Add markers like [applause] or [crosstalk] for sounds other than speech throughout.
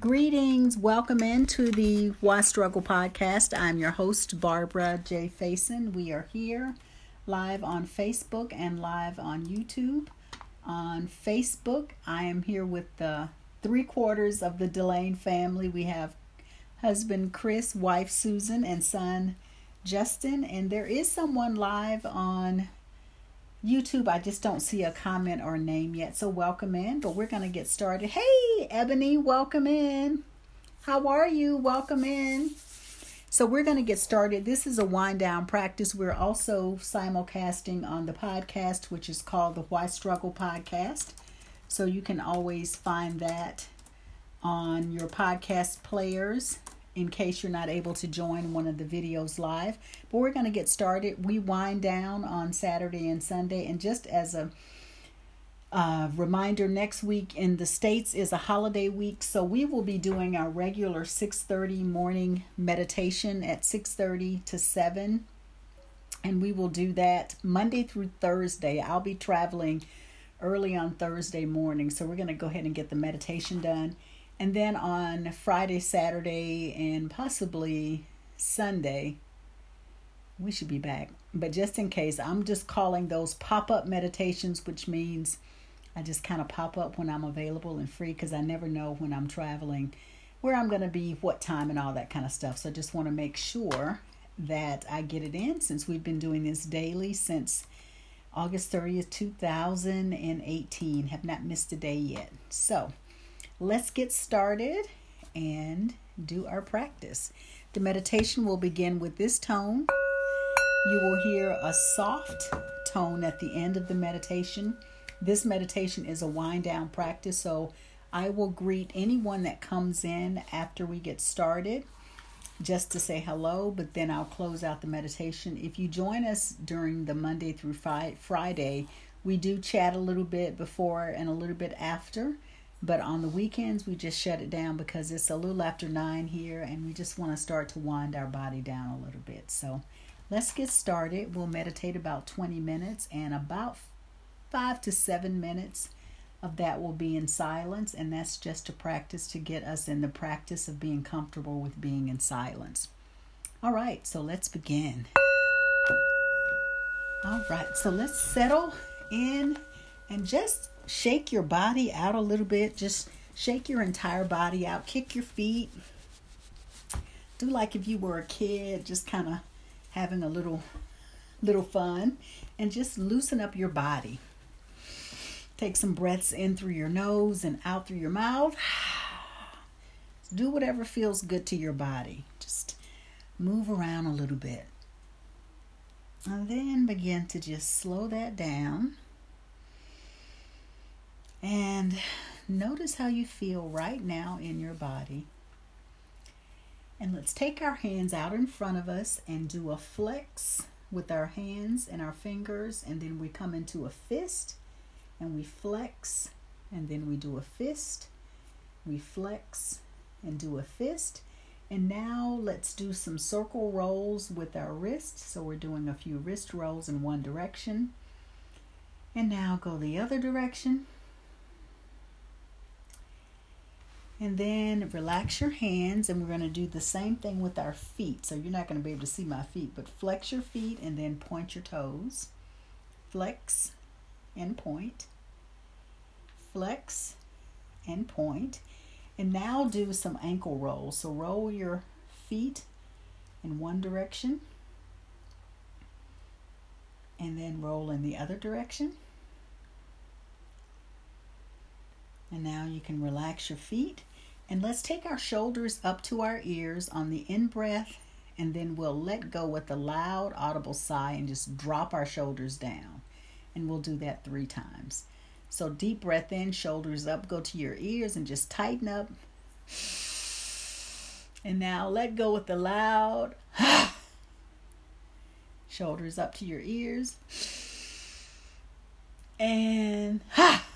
Greetings. Welcome into the Why Struggle podcast. I'm your host, Barbara J. Faison. We are here live on Facebook and live on YouTube. On Facebook, I am here with the three quarters of the Delane family. We have husband Chris, wife Susan, and son Justin. And there is someone live on YouTube, I just don't see a comment or name yet. So welcome in, but we're going to get started. Hey, Ebony, welcome in. How are you? Welcome in. So we're going to get started. This is a wind down practice. We're also simulcasting on the podcast, which is called the Why Struggle Podcast. So you can always find that on your podcast players in case you're not able to join one of the videos live. But we're going to get started. We wind down on Saturday and Sunday. And just as a uh, reminder, next week in the States is a holiday week. So we will be doing our regular 6.30 morning meditation at 6.30 to 7. And we will do that Monday through Thursday. I'll be traveling early on Thursday morning. So we're going to go ahead and get the meditation done and then on Friday, Saturday, and possibly Sunday, we should be back. But just in case, I'm just calling those pop up meditations, which means I just kind of pop up when I'm available and free because I never know when I'm traveling where I'm going to be, what time, and all that kind of stuff. So I just want to make sure that I get it in since we've been doing this daily since August 30th, 2018. Have not missed a day yet. So, let's get started and do our practice. The meditation will begin with this tone. You will hear a soft tone at the end of the meditation. This meditation is a wind down practice, so I will greet anyone that comes in after we get started just to say hello, but then I'll close out the meditation. If you join us during the Monday through Friday, we do chat a little bit before and a little bit after. But on the weekends, we just shut it down because it's a little after nine here and we just want to start to wind our body down a little bit. So let's get started. We'll meditate about 20 minutes and about five to seven minutes of that will be in silence. And that's just a practice to get us in the practice of being comfortable with being in silence. All right, so let's begin. All right, so let's settle in and just shake your body out a little bit. Just shake your entire body out. Kick your feet. Do like if you were a kid, just kind of having a little little fun and just loosen up your body. Take some breaths in through your nose and out through your mouth. [sighs] Do whatever feels good to your body. Just move around a little bit. And then begin to just slow that down. And notice how you feel right now in your body. And let's take our hands out in front of us and do a flex with our hands and our fingers. And then we come into a fist and we flex. And then we do a fist. We flex and do a fist. And now let's do some circle rolls with our wrists. So we're doing a few wrist rolls in one direction. And now go the other direction. And then relax your hands, and we're going to do the same thing with our feet. So you're not going to be able to see my feet, but flex your feet and then point your toes. Flex and point. Flex and point. And now do some ankle rolls. So roll your feet in one direction and then roll in the other direction. And now you can relax your feet and let's take our shoulders up to our ears on the in breath, and then we'll let go with a loud, audible sigh and just drop our shoulders down. And we'll do that three times. So, deep breath in, shoulders up, go to your ears, and just tighten up. And now let go with the loud [sighs] shoulders up to your ears. And ha. [sighs] Ah.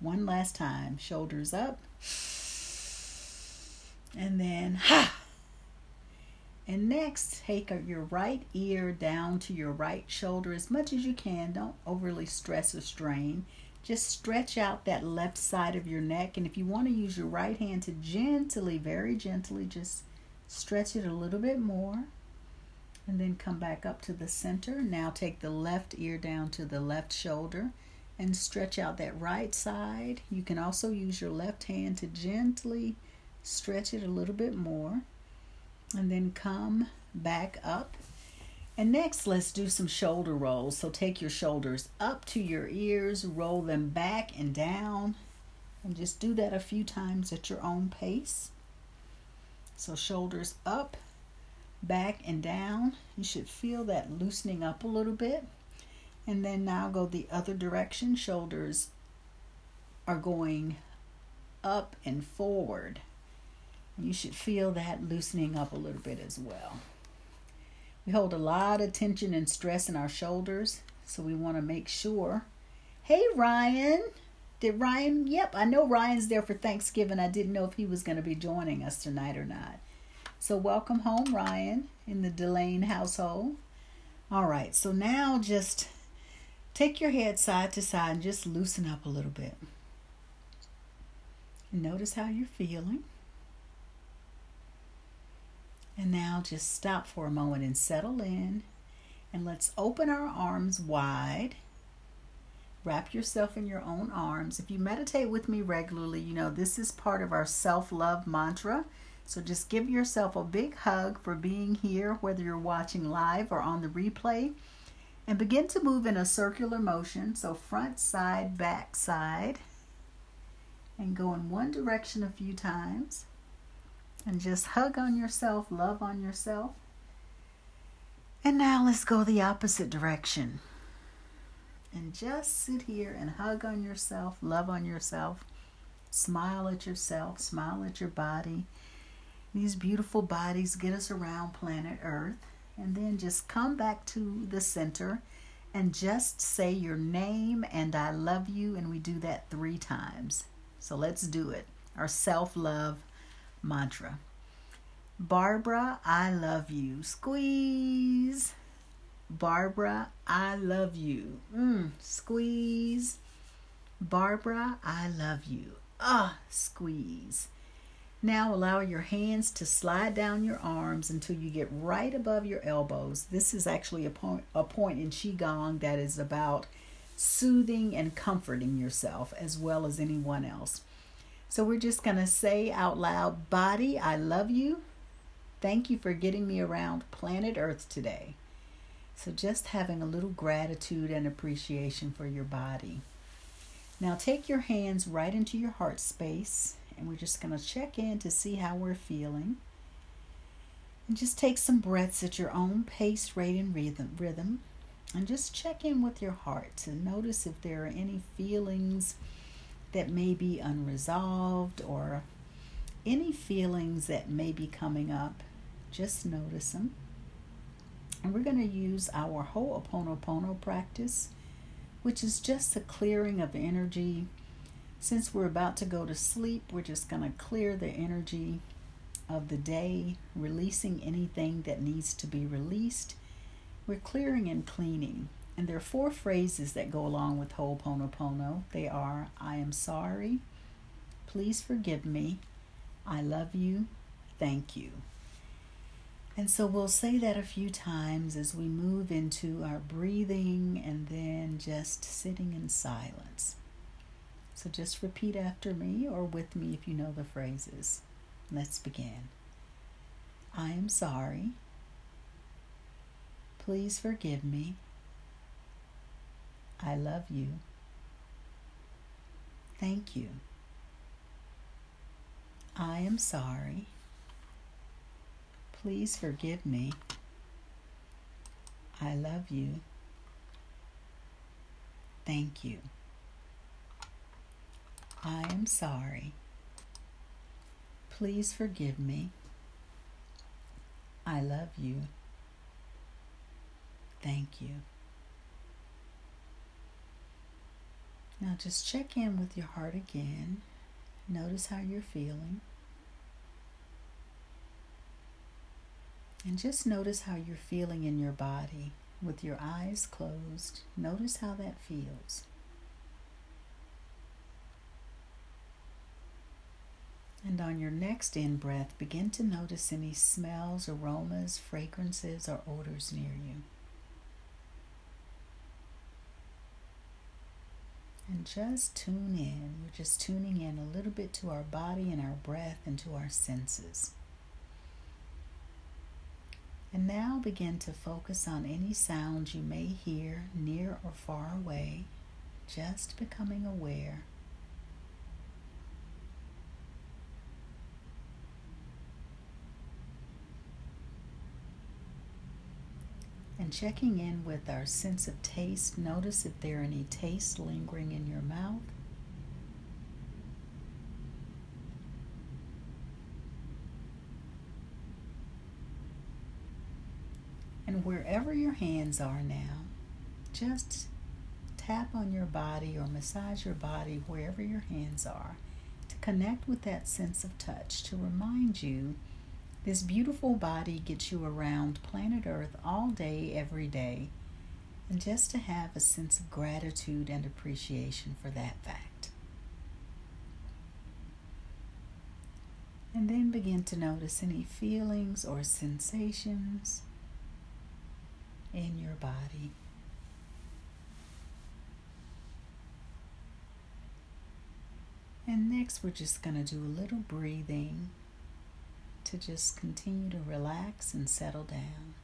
One last time. Shoulders up. And then ha. And next, take your right ear down to your right shoulder as much as you can. Don't overly stress or strain. just stretch out that left side of your neck. And if you want to use your right hand to gently, very gently, just stretch it a little bit more. And then come back up to the center. Now take the left ear down to the left shoulder and stretch out that right side. You can also use your left hand to gently stretch it a little bit more. And then come back up and next, let's do some shoulder rolls. So take your shoulders up to your ears, roll them back and down, and just do that a few times at your own pace. So shoulders up, back, and down. You should feel that loosening up a little bit. And then now go the other direction. Shoulders are going up and forward. You should feel that loosening up a little bit as well. We hold a lot of tension and stress in our shoulders, so we want to make sure. Hey, Ryan. Did Ryan? Yep, I know Ryan's there for Thanksgiving. I didn't know if he was going to be joining us tonight or not. So, welcome home, Ryan, in the Delane household. All right, so now just take your head side to side and just loosen up a little bit. Notice how you're feeling. And now just stop for a moment and settle in. And let's open our arms wide. Wrap yourself in your own arms. If you meditate with me regularly, you know this is part of our self love mantra. So just give yourself a big hug for being here, whether you're watching live or on the replay. And begin to move in a circular motion. So front, side, back, side. And go in one direction a few times and just hug on yourself, love on yourself. And now let's go the opposite direction. And just sit here and hug on yourself, love on yourself, smile at yourself, smile at your body. These beautiful bodies get us around planet Earth. And then just come back to the center and just say your name and I love you. And we do that three times. So let's do it. Our self love mantra. Barbara, I love you. Squeeze. Barbara, I love you. Mm, squeeze. Barbara, I love you. Ah, squeeze. Now allow your hands to slide down your arms until you get right above your elbows. This is actually a point, a point in Qigong that is about soothing and comforting yourself as well as anyone else. So we're just going to say out loud, Body, I love you. Thank you for getting me around planet Earth today. So just having a little gratitude and appreciation for your body. Now take your hands right into your heart space and we're just going to check in to see how we're feeling. And just take some breaths at your own pace, rate, and rhythm. rhythm. And just check in with your heart to notice if there are any feelings that may be unresolved or any feelings that may be coming up, just notice them. And we're going to use our Ho'oponopono practice, which is just a clearing of energy. Since we're about to go to sleep, we're just going to clear the energy of the day, releasing anything that needs to be released. We're clearing and cleaning. And there are four phrases that go along with Ho'oponopono. They are I am sorry, please forgive me, I love you, thank you. And so we'll say that a few times as we move into our breathing and then just sitting in silence. So just repeat after me or with me if you know the phrases. Let's begin. I am sorry. Please forgive me. I love you. Thank you. I am sorry. Please forgive me. I love you. Thank you. I am sorry. Please forgive me. I love you. Thank you. Now just check in with your heart again. Notice how you're feeling. And just notice how you're feeling in your body with your eyes closed. Notice how that feels. And on your next in breath, begin to notice any smells, aromas, fragrances, or odors near you. And just tune in. We're just tuning in a little bit to our body and our breath and to our senses. And now begin to focus on any sounds you may hear near or far away, just becoming aware. And checking in with our sense of taste, notice if there are any tastes lingering in your mouth. And wherever your hands are now, just tap on your body or massage your body wherever your hands are to connect with that sense of touch, to remind you this beautiful body gets you around planet Earth all day, every day, and just to have a sense of gratitude and appreciation for that fact. And then begin to notice any feelings or sensations in your body. And next, we're just going to do a little breathing to just continue to relax and settle down.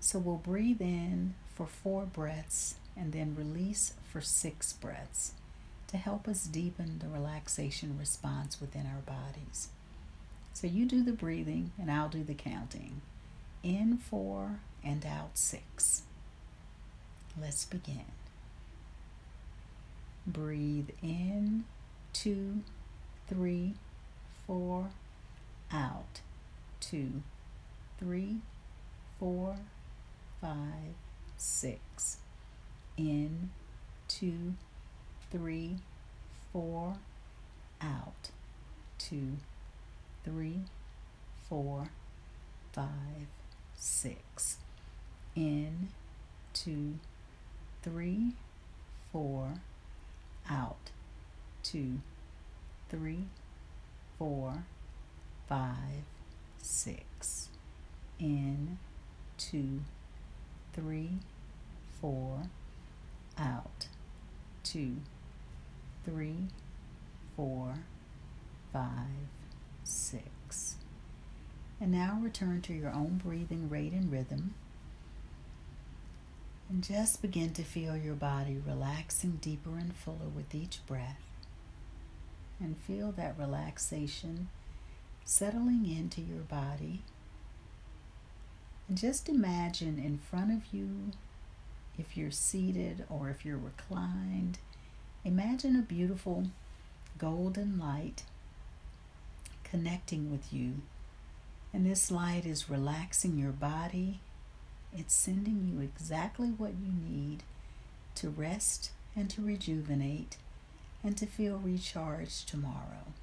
So we'll breathe in for four breaths and then release for six breaths to help us deepen the relaxation response within our bodies. So you do the breathing and I'll do the counting. In four and out six. Let's begin. Breathe in two, three, four, out. Two, three, four, five, six. In, two, three, four, out. Two, three, four, five, six. In, two, three, four, out. Two, three, four, five, six. In, two, three, four, out. Two, three, four, five, six. And now return to your own breathing rate and rhythm. And just begin to feel your body relaxing deeper and fuller with each breath. And feel that relaxation settling into your body. And just imagine in front of you, if you're seated or if you're reclined, imagine a beautiful golden light connecting with you. And this light is relaxing your body. It's sending you exactly what you need to rest and to rejuvenate and to feel recharged tomorrow.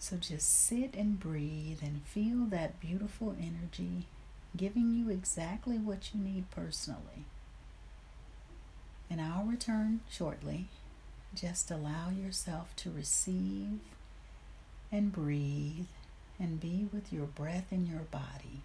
So just sit and breathe and feel that beautiful energy giving you exactly what you need personally. And I'll return shortly. Just allow yourself to receive and breathe and be with your breath in your body.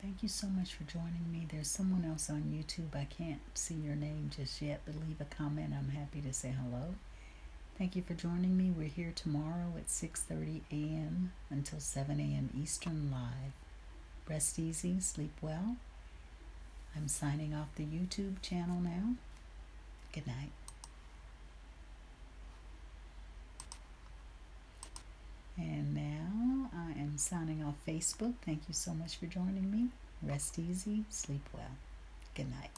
Thank you so much for joining me. There's someone else on YouTube. I can't see your name just yet, but leave a comment. I'm happy to say hello. Thank you for joining me. We're here tomorrow at 6:30 a.m. until 7 a.m. Eastern live. Rest easy, sleep well. I'm signing off the YouTube channel now. Good night. And now Signing off Facebook. Thank you so much for joining me. Rest easy, sleep well. Good night.